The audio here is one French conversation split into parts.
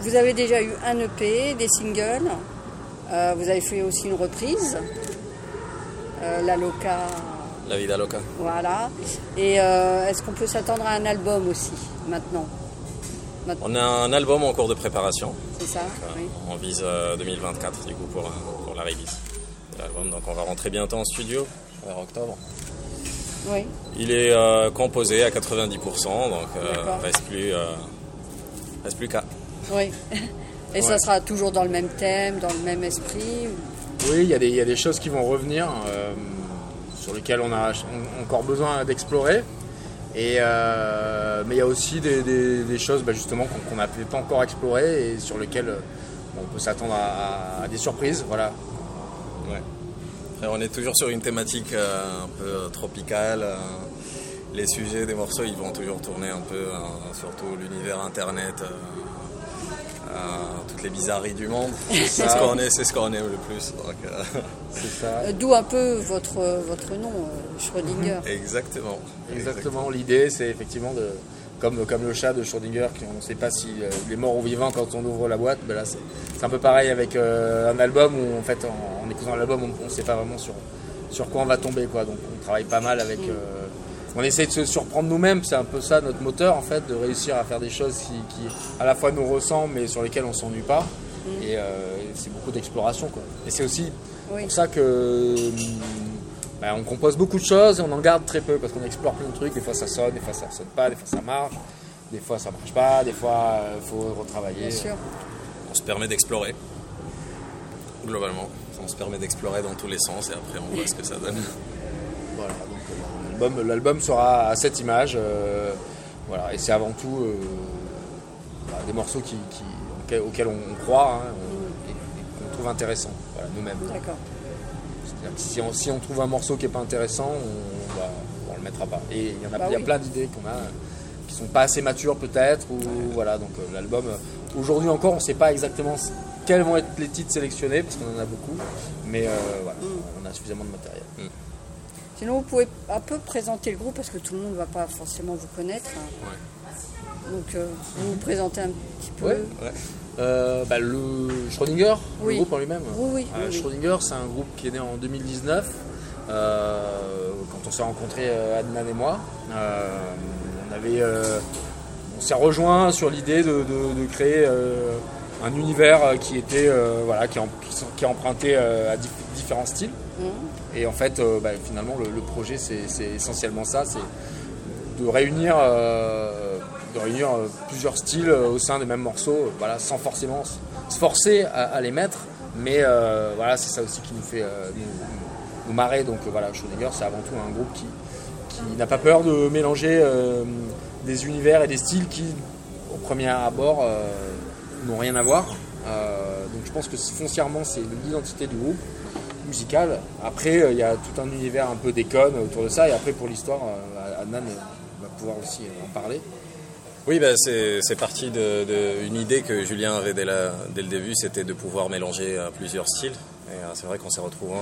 vous avez déjà eu un EP, des singles. Euh, vous avez fait aussi une reprise. Euh, la Loca. La Vida Loca. Voilà. Et euh, est-ce qu'on peut s'attendre à un album aussi maintenant? On a un album en cours de préparation. C'est ça oui. On vise 2024 du coup pour, pour la release de l'album. Donc on va rentrer bientôt en studio vers octobre. Oui. Il est composé à 90%, donc reste plus, reste plus qu'à. Oui. Et ça sera toujours dans le même thème, dans le même esprit Oui, il y, a des, y a des choses qui vont revenir, euh, sur lesquelles on a encore besoin d'explorer. Et, euh, mais il y a aussi des, des, des choses bah, justement qu'on n'avait pas encore explorées et sur lesquelles on peut s'attendre à, à, des surprises. Voilà. Ouais. Après, on est toujours sur une thématique euh, un peu tropicale. euh, les sujets des morceaux, ils vont toujours tourner un peu, euh, surtout l'univers internet, euh, euh, toutes les bizarreries du monde. C'est ce qu'on est, c'est ce qu'on aime le plus. donc, euh, C'est ça. Euh, D'où un peu votre, votre nom, euh, Schrödinger. exactement. Exactement. L'idée, c'est effectivement de. Comme, comme le chat de Schrödinger, qui- on ne sait pas s'il est mort ou vivant quand on ouvre la boîte. Ben là, c'est c'est un peu pareil avec euh, un album où, en fait, en, en écoutant l'album, on ne sait pas vraiment sur, sur quoi on va tomber. Quoi. Donc, on travaille pas mal avec. euh, on essaie de se surprendre nous-mêmes. C'est un peu ça notre moteur, en fait, de réussir à faire des choses qui, qui à la fois nous ressemblent, mais sur lesquelles on s'ennuie pas. Et euh, c'est beaucoup d'exploration. quoi. Et c'est aussi Oui. pour ça que. hum, ben, on compose beaucoup de choses et on en garde très peu parce qu'on explore plein de trucs. Des fois ça sonne, des fois ça sonne pas, des fois ça marche, des fois ça marche pas, des fois il faut retravailler. Bien sûr. On se permet d'explorer, globalement. On se permet d'explorer dans tous les sens et après on voit ce que ça donne. Voilà, euh, l'album, l'album sera à cette image. euh, voilà, et c'est avant tout euh, bah, des morceaux qui, qui- auxquels, on croit hein, on- et, qu'on trouve intéressants, voilà, nous-mêmes. D'accord. Si on, si on trouve un morceau qui est pas intéressant, on, bah, on le mettra pas. Et il y en a, Bah il y a oui. plein d'idées qu'on a qui sont pas assez matures peut-être ou voilà. Donc euh, l'album, aujourd'hui encore, on sait pas exactement quels vont être les titres sélectionnés parce qu'on en a beaucoup, mais euh, voilà, Mm. on a suffisamment de matériel. Sinon, vous pouvez un peu présenter le groupe parce que tout le monde ne va pas forcément vous connaître. Donc, euh, vous vous présentez un petit peu. Ouais. Ouais. Euh, bah, le Schrödinger, Oui. le groupe en lui-même. Oui, oui, Euh, oui, oui. Schrödinger, c'est un groupe qui est né en 2019, euh, quand on s'est rencontrés, Adnan et moi. On avait, on s'est rejoint sur l'idée de, de- de créer un univers qui était, voilà, qui, en- qui à dif- différents styles. Mhm. Et en fait, euh, bah, finalement, le, projet, c'est essentiellement ça, c'est de réunir, euh, de réunir euh, plusieurs styles au sein des mêmes morceaux, voilà, sans forcément se forcer à, les mettre. Mais voilà, c'est ça aussi qui nous fait nous, marrer. Donc voilà, c'est avant tout un groupe qui, qui n'a pas peur de mélanger des univers et des styles qui, au premier abord, n'ont rien à voir. Donc je pense que foncièrement, c'est l'identité du groupe musical. Après, euh, il y a tout un univers un peu déconne autour de ça. Et après, pour l'histoire, euh, Adnan euh, va pouvoir aussi en parler. Oui, ben, c'est parti d'une de, idée que Julien avait dès, le début, c'était de pouvoir mélanger plusieurs styles. Euh, c'est vrai qu'on s'est retrouvé,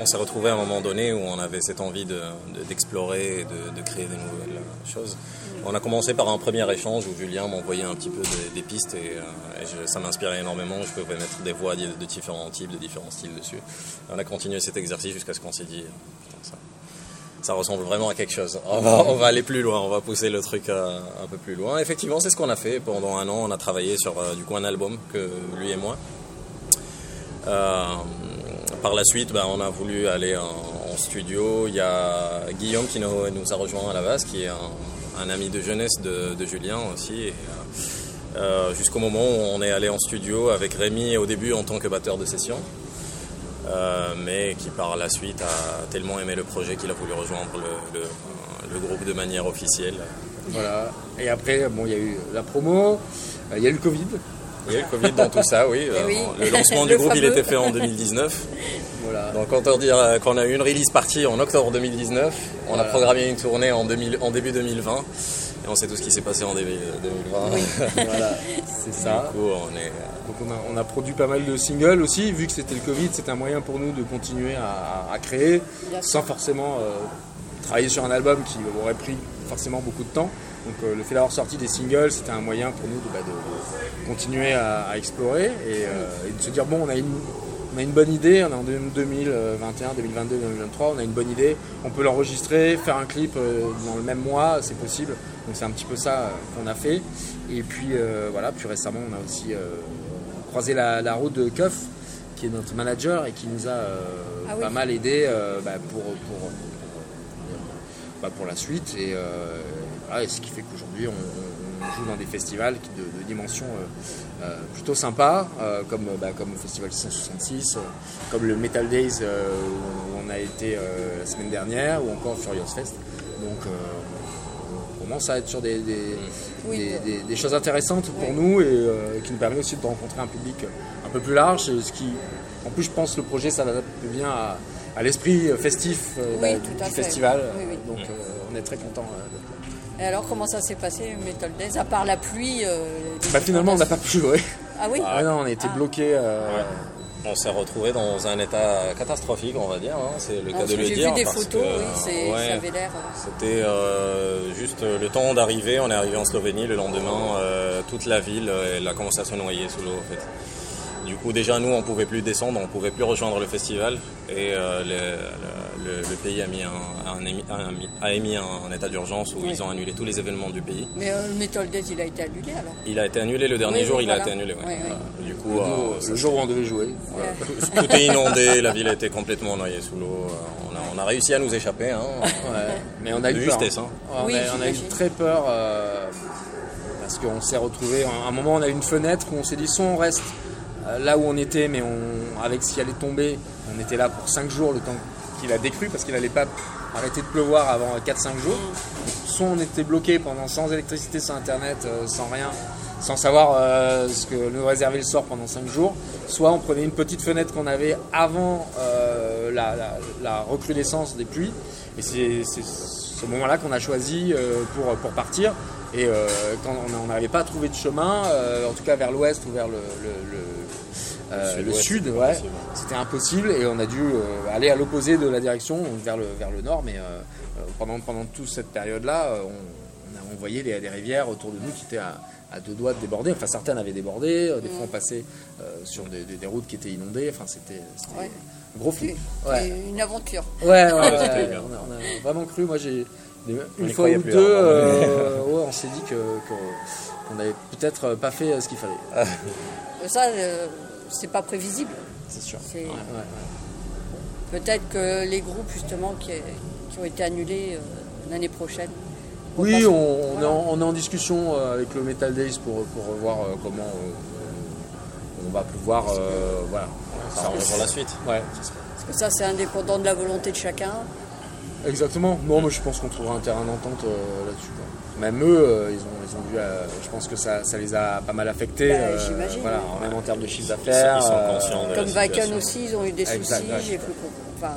on s'est retrouvé à un moment donné où on avait cette envie de- de- d'explorer et de, créer des nouvelles choses. On a commencé par un premier échange où Julien m'envoyait un petit peu des, pistes et, euh, ça m'inspirait énormément. Je pouvais mettre des voix de, différents types, de différents styles dessus. On a continué cet exercice jusqu'à ce qu'on s'est dit, putain, ça, ressemble vraiment à quelque chose. On va, aller plus loin, on va pousser le truc euh, un peu plus loin. Effectivement, c'est ce qu'on a fait. Pendant un an, on a travaillé sur euh, du coup un album que lui et moi. Euh, par la suite, ben, on a voulu aller en, studio. Il y a Guillaume qui nous, a rejoint à la base, qui est un, ami de jeunesse de, Julien aussi. Euh, euh, Jusqu'au moment où on est allé en studio avec Rémi au début en tant que batteur de session. Mais qui par la suite a tellement aimé le projet qu'il a voulu rejoindre le, groupe de manière officielle. Voilà. Et après, il y a eu la promo, il y a eu le Covid. Il y a eu le Covid dans tout ça, oui. Euh, oui. Le lancement Le du groupe, il était fait en 2019. Voilà. Donc euh, qu'on a eu une release partie en octobre 2019, on a programmé une tournée en, 2000 en début 2020, et on sait tout ce qui s'est passé en début 2020. voilà, c'est ça. Du coup, on est... Donc on a, on a produit pas mal de singles aussi, vu que c'était le Covid, c'était un moyen pour nous de continuer à, à créer Bien sans forcément euh, travailler sur un album qui aurait pris forcément beaucoup de temps. Donc le fait d'avoir sorti des singles, c'était un moyen pour nous de, bah, continuer à, explorer et, de se dire bon, on a une, on a une bonne idée, on est en 2021, 2022, 2023, on a une bonne idée, on peut l'enregistrer, faire un clip dans le même mois, c'est possible. Donc c'est un petit peu ça qu'on a fait. Et puis voilà, plus récemment, on a aussi croisé la, route de Keuf, qui est notre manager et qui nous a ah pas mal aidé bah, pour, pour bah, pour la suite. Et, euh, ce qui fait qu'aujourd'hui, on, joue dans des festivals de, de dimension euh, euh, plutôt sympa, comme, bah, comme le Festival 666, comme le Metal Days où on a été la semaine dernière, ou encore Furious Fest. Donc, on commence à être sur des, des, choses intéressantes pour nous et qui nous permet aussi de rencontrer un public un peu plus large. Ce qui, en plus, je pense que le projet s'adapte bien à, à l'esprit festif euh, bah, du festival. Donc euh, on est très content Et alors comment ça s'est passé Metal Days À part la pluie euh, bah, Finalement on n'a pas pu jouer. Ah oui ah, non, on a été ah. bloqué. On s'est retrouvé dans un état catastrophique, on va dire. Hein. C'est le cas de le dire. J'ai vu des photos, oui, ça avait l'air. C'était juste le temps d'arriver. On est arrivé en Slovénie le lendemain. toute la ville, elle a commencé à se noyer sous l'eau, en fait. Du coup, déjà, nous, on ne pouvait plus descendre, on ne pouvait plus rejoindre le festival. Et euh, le, pays a, mis un, a émis un, état d'urgence où ils ont annulé tous les événements du pays. Mais euh, le Metal Days, il a été annulé alors Il a été annulé le dernier jour, il a été annulé. du coup, le, jour où on devait jouer. Tout est inondé, la ville a été complètement noyée sous l'eau. On a, réussi à nous échapper. Hein. Mais on a eu peur. Hein. On, a, eu très peur. parce qu'on s'est retrouvé, à un moment on a eu une fenêtre où on s'est dit soit on reste euh, là où on était, mais on, avec ce qui allait tomber, on était là pour 5 jours le temps qu'il a décru parce qu'il n'allait pas arrêter de pleuvoir avant 4-5 jours. soit on était bloqué pendant sans électricité, sans internet, euh, sans rien, sans savoir euh, ce que nous réservait le sort pendant 5 jours, soit on prenait une petite fenêtre qu'on avait avant la, recrudescence des pluies. Et c'est ce moment-là qu'on a choisi pour, pour partir. Et quand on n'arrivait pas à trouver de chemin, en tout cas vers l'ouest ou vers euh, le sud, ouais, c'était impossible et on a dû euh, aller à l'opposé de la direction, vers le, vers le nord. Mais euh, pendant, pendant toute cette période-là, on, voyait des, rivières autour de nous qui étaient à, deux doigts de déborder. Enfin, certaines avaient débordé, des fois on passait sur des, routes qui étaient inondées. Enfin, c'était un gros flux. Une aventure. Ouais, on, a, vraiment cru. Moi, j'ai une fois ou deux, on s'est dit qu'on n'avait peut-être pas fait ce qu'il fallait. Ça, c'est pas prévisible. C'est sûr. Peut-être que les groupes justement qui, ont été annulés euh, l'année prochaine. Oui, on, est en, discussion euh, avec le Metal Days pour, pour voir euh, comment on va pouvoir voilà, ça la suite. Ouais. Parce que ça, c'est indépendant de la volonté de chacun. Exactement. Moi, moi je pense qu'on trouvera un terrain d'entente là-dessus. Même eux, euh, ils, ont, ils ont dû, euh, je pense que ça, ça, les a pas mal affectés. Bah, euh, voilà, même en termes de chiffre d'affaires. Comme Viken aussi, ils ont eu des soucis. enfin,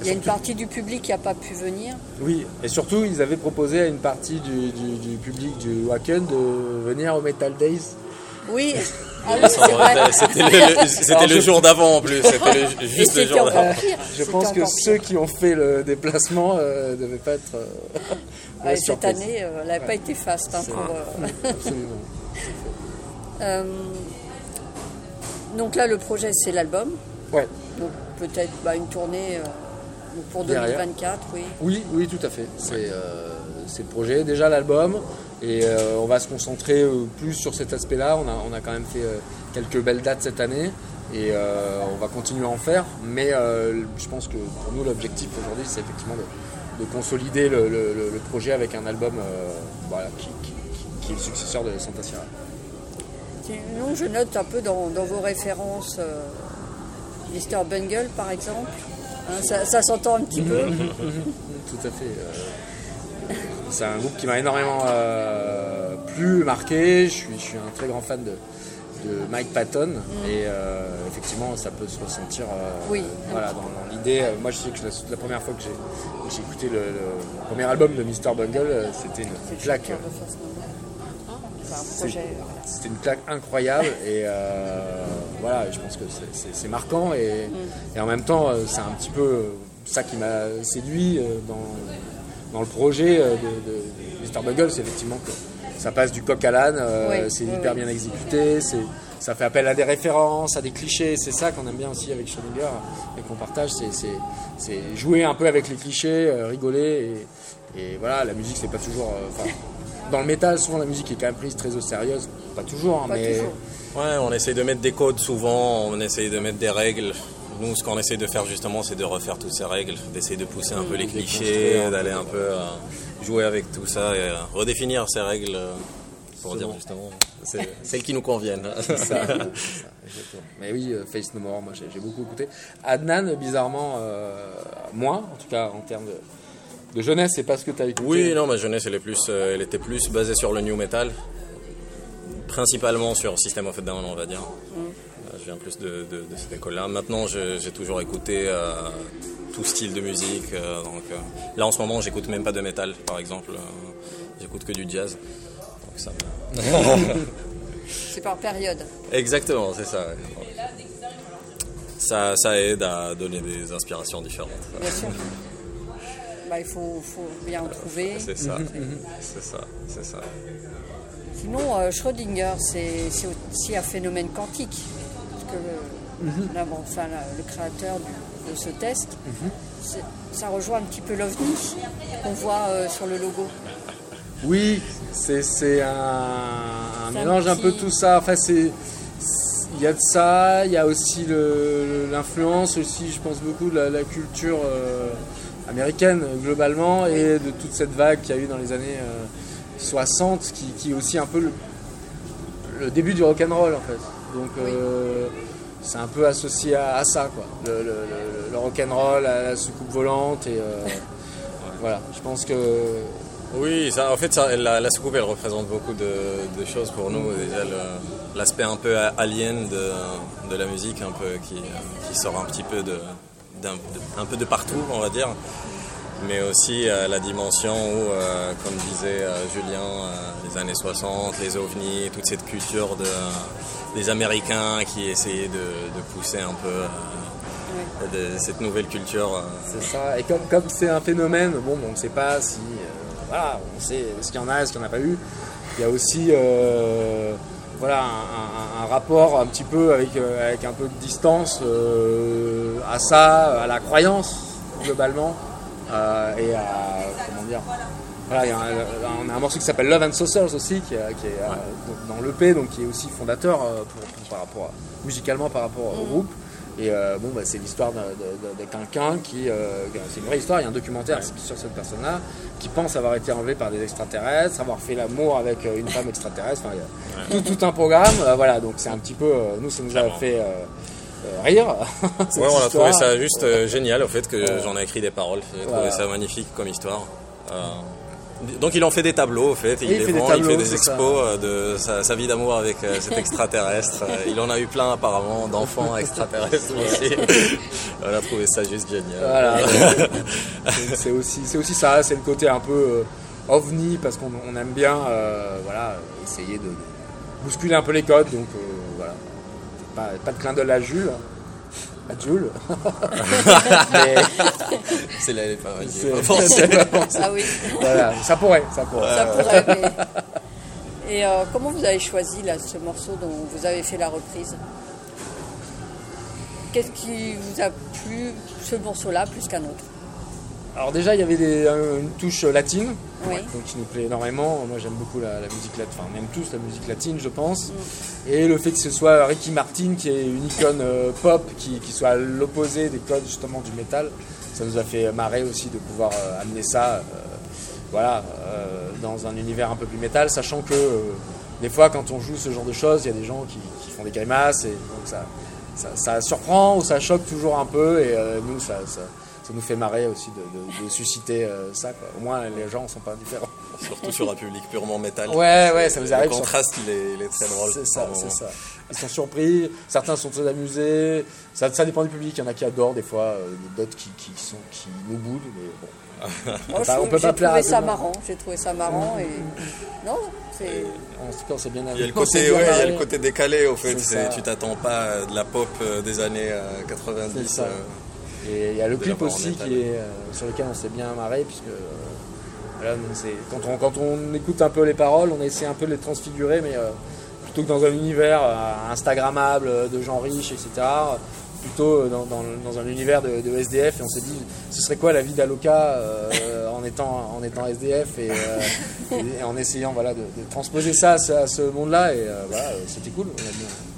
il y a une partie du public qui n'a pas pu venir. Oui, et surtout, ils avaient proposé à une partie du, du, public du Wacken de venir au Metal Days. Oui, ah c'était le, jour d'avant en plus, c'était juste le jour d'avant. Je pense que ceux qui ont fait le déplacement ne euh, devaient pas être. Euh, cette année, euh, elle n'avait pas été faste. Hein, pour, donc là, le projet, c'est l'album. Ouais. Donc peut-être bah, une tournée pour 2024, oui. Oui, oui, tout à fait. C'est le projet. Déjà l'album. Et euh, on va se concentrer euh, plus sur cet aspect-là. On a, on a quand même fait euh, quelques belles dates cette année et on va continuer à en faire. Mais je pense que pour nous, l'objectif aujourd'hui, c'est effectivement de, consolider le, projet avec un album voilà, qui, qui, est le successeur de Santa Sierra. Sinon, je note un peu dans, vos références Mr. Bungle, par exemple. Hein, ça, ça s'entend un petit peu. Tout à fait c'est un groupe qui m'a énormément euh, plu, marqué. Je suis, je suis un très grand fan de, Mike Patton mm. et euh, effectivement ça peut se ressentir euh, oui, voilà, dans, l'idée. moi je sais que la, première fois que j'ai écouté le, premier album de Mr. Bungle, c'était une claque. C'était une claque incroyable et voilà, je pense que c'est marquant et, mm. et, en même temps c'est un petit peu ça qui m'a séduit dans dans le projet euh, de, Mr. Buggles, c'est effectivement que ça passe du coq à l'âne, euh, Oui, c'est oui, hyper oui. bien exécuté, c'est, ça fait appel à des références, à des clichés, c'est ça qu'on aime bien aussi avec Schrödinger et qu'on partage, c'est, c'est, c'est jouer un peu avec les clichés, euh, rigoler, et, et voilà, la musique c'est pas toujours... euh, dans le métal, souvent la musique est quand même prise très au sérieux, pas toujours, hein, Pas mais... toujours. Ouais, on essaye de mettre des codes souvent, on essaye de mettre des règles. Nous, ce qu'on essaye de faire justement, c'est de refaire toutes ces règles, d'essayer de pousser un peu les clichés, d'aller un peu euh, jouer avec tout ça et euh, redéfinir ces règles euh, pour dire justement celles qui nous conviennent. ça, ça. Mais oui, Face No More, moi j'ai beaucoup écouté. Adnan, bizarrement, euh, moins, en tout cas en termes de, de jeunesse, c'est pas ce que tu as écouté. Oui, non, ma jeunesse, elle, est plus, euh, elle était plus basée sur le new metal, principalement sur System of a Down, on va dire. Je viens plus de, de- de cette école-là. Maintenant, j'ai toujours écouté euh, tout style de musique. euh, donc, euh, là, en ce moment, j'écoute même pas de métal, par exemple. j'écoute que du jazz. Donc, ça me- C'est par période. Exactement, c'est ça. Ça, ça aide à donner des inspirations différentes. Bien sûr. Bah, il faut, faut bien en trouver. C'est ça, c'est ça, c'est ça. Sinon, Schrödinger, c'est aussi un phénomène quantique. Que le, là, bon, enfin, la- le créateur du- de ce test, c'est- ça rejoint un petit peu l'OVNI qu'on voit euh, sur le logo. Oui, c'est un, un C'est un mélange un peu tout ça. Enfin, c'est il y a de ça, il y a aussi l'influence aussi, je pense beaucoup de la, la culture euh, américaine globalement et de toute cette vague qu'il y a eu dans les années euh, 60 qui, qui est aussi un peu le, le début du rock'n'roll en fait. Donc euh, c'est un peu associé à, à ça quoi. Le, le, le- le rock'n'roll, la, la soucoupe volante et euh, voilà. Je pense que Oui, ça, en fait, ça, la, la soucoupe, elle représente beaucoup de, de choses pour nous. Déjà, le- l'aspect un peu alien de, de la musique, un peu qui, qui sort un petit peu de- un peu de partout, on va dire. Mais aussi euh, la dimension où, euh, comme disait euh, Julien, les années 60, les ovnis, toute cette culture de, des Américains qui essayaient de, de pousser un peu de cette nouvelle culture. C'est ça. Et comme comme c'est un phénomène, bon, on ne sait pas si, voilà, on sait ce qu'il y en a, ce qu'il n'y en a pas eu. Il y a aussi, voilà, un, un- un rapport un petit peu avec, avec un peu de distance à ça, à la croyance globalement, euh, et à comment dire. Voilà, il y a un, on a un morceau qui s'appelle Love and Saucers aussi, qui, est- qui est euh, dans l'EP, donc qui est aussi fondateur euh, pour, pour- par rapport à- musicalement par rapport au groupe. Et euh, bon, bah, c'est l'histoire d'un- de, de- de quelqu'un qui. euh, c'est une vraie histoire, il y a un documentaire sur cette personne-là qui pense avoir été enlevé par des extraterrestres, avoir fait l'amour avec euh, une femme extraterrestre. Enfin, il y a tout, tout un programme. euh, voilà, donc c'est un petit peu. euh, nous, ça nous a fait euh, euh, rire. cette Ouais, on a trouvé ça juste euh, génial au fait que j'en ai écrit des paroles. J'ai trouvé Voilà. ça magnifique comme histoire. Euh, donc il en fait des tableaux au fait, il, il les fait des vend, il tableaux, fait des expos euh, de sa, sa vie d'amour avec euh, cet extraterrestre. Euh, il en a eu plein apparemment d'enfants extraterrestres aussi. on a trouvé ça juste génial. Voilà. C'est- aussi, aussi ça, c'est le côté un peu euh, ovni parce qu'on on aime bien, euh, voilà, essayer de, de bousculer un peu les codes. Donc euh, pas, pas de clin d'œil à Jules, à Jules. Mais C'est là, elle est pas Ah oui, voilà, ça pourrait, ça pourrait. ça pourrait. mais- Et euh, comment vous avez choisi là, ce morceau dont vous avez fait la reprise? Qu'est-ce qui vous a plu, ce morceau-là, plus qu'un autre? Alors déjà, il y avait des- un- une touche latine, Oui. donc qui nous plaît énormément. Moi, j'aime beaucoup la, la musique latine, enfin, on aime tous la musique latine, je pense. Et le fait que ce soit Ricky Martin, qui est une icône euh, pop, qui, qui soit à l'opposé des codes justement du métal, ça nous a fait marrer aussi de pouvoir euh, amener ça, euh, voilà, euh, dans un univers un peu plus métal, sachant que euh, des fois, quand on joue ce genre de choses, il y a des gens qui, qui font des grimaces, et donc ça, ça, ça surprend ou ça choque toujours un peu, et euh, nous, ça, ça, ça nous fait marrer aussi de, de- de susciter euh, ça. Quoi. Au moins, les gens sont pas différents. Surtout sur un public purement métal. Ouais, ouais, ça vous arrive Le sur- contraste, il est, il est très drôle. C'est ça, c'est ça. Ils sont surpris, certains sont très amusés. Ça, ça dépend du public. Il y en a qui adorent des fois, euh, d'autres qui, qui, sont, qui nous boudent. Mais bon. Moi, on peut pas J'ai plaire à trouvé ça marrant. J'ai trouvé ça marrant et non, c'est En tout cas, on s'est bien Il y a le on s'est côté, bien ouais, il y a le côté décalé au fait. C'est C'est-. Tu t'attends pas de la pop euh, des années euh, 90. C'est ça. Et il y a le clip aussi qui est, euh, sur lequel on s'est bien marré, puisque euh, Voilà, quand, on, quand on écoute un peu les paroles, on essaie un peu de les transfigurer, mais euh, plutôt que dans un univers Instagrammable de gens riches, etc., plutôt dans, dans- dans un univers de, de SDF. Et on s'est dit, ce serait quoi la vie d'Aloca en, étant, en étant SDF et, et en essayant voilà, de, de transposer ça à ce, monde-là. Et voilà, c'était cool. on a bien-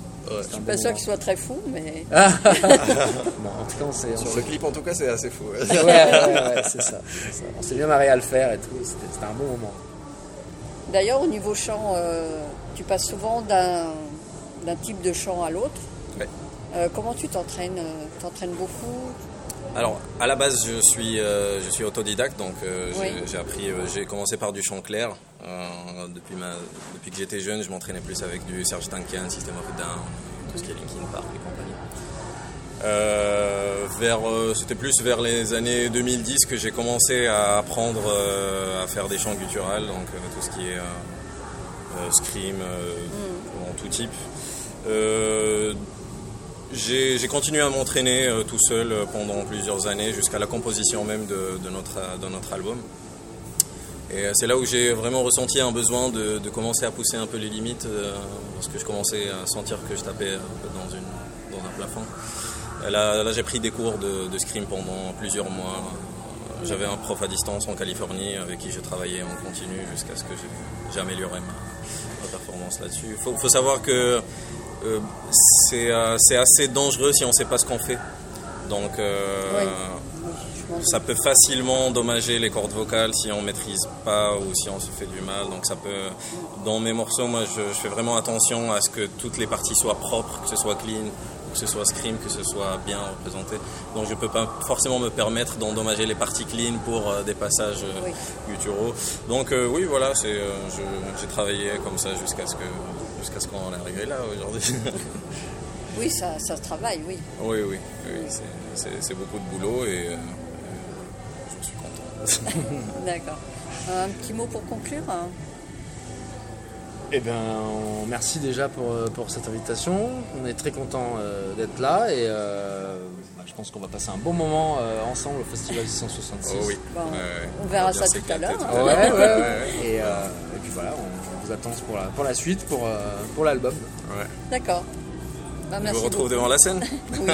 Je suis bon pas sûr moment. qu'il soit très fou, mais Non, en tout cas, on s'est, Sur le clip, en tout cas, c'est assez fou. ouais. ouais, ouais, ouais, c'est ça, c'est ça. On s'est bien marré à le faire et tout. C'était, un bon moment. d'ailleurs au niveau chant, euh, tu passes souvent d'un d'un type de chant à l'autre. Ouais. Euh, comment tu t'entraînes euh, T'entraînes beaucoup? Alors, à la base, je suis, euh, je suis autodidacte, donc euh, j'ai- Oui. j'ai appris, euh, j'ai commencé par du chant clair. Depuis, ma, depuis que j'étais jeune, je m'entraînais plus avec du Serge Tankian, System of Down, tout ce qui est Linkin Park et compagnie. Vers, c'était plus vers les années 2010 que j'ai commencé à apprendre à faire des chants gutturales, donc tout ce qui est scream euh, en tout type. Euh, j'ai continué à m'entraîner euh, tout seul euh, pendant plusieurs années jusqu'à la composition même de, de notre, album. Et euh, c'est là où j'ai vraiment ressenti un besoin de, commencer à pousser un peu les limites euh, parce que je commençais à sentir que je tapais un peu dans, une, dans un plafond. Là, j'ai pris des cours de, de scrim pendant plusieurs mois. Euh, J'avais un prof à distance en Californie avec qui je travaillais en continu jusqu'à ce que amélioré ma, là-dessus. Il faut, faut savoir que euh, c'est euh, c'est assez dangereux si on ne sait pas ce qu'on fait. Donc euh, Oui. Ça peut facilement endommager les cordes vocales si on maîtrise pas ou si on se fait du mal. Donc ça peut. Dans mes morceaux, moi, je, je fais vraiment attention à ce que toutes les parties soient propres, que ce soit clean, que ce soit scream, que ce soit bien représenté. Donc je peux pas forcément me permettre d'endommager les parties clean pour euh, des passages euh, Oui. gutturaux. Donc euh, oui, voilà, c'est. J'ai travaillé comme ça jusqu'à ce que jusqu'à ce qu'on en est arrivé là aujourd'hui. Oui, ça, ça se travaille, oui. oui, oui, oui, c'est- c'est c'est beaucoup de boulot et je suis content. D'accord. Un petit mot pour conclure hein? Eh bien, on- merci déjà pour, euh, pour cette invitation. On est très content euh, d'être là et euh, bah, je pense qu'on va passer un bon moment euh, ensemble au Festival 666. Oh oui. Bon, on verra ça tout à l'heure, hein. Ouais, ouais, ouais. Et, euh, et puis voilà, on, on vous attend pour la, pour la suite, pour, euh, pour l'album. Ouais. D'accord. Bah, merci vous retrouve beaucoup. devant la scène. Oui.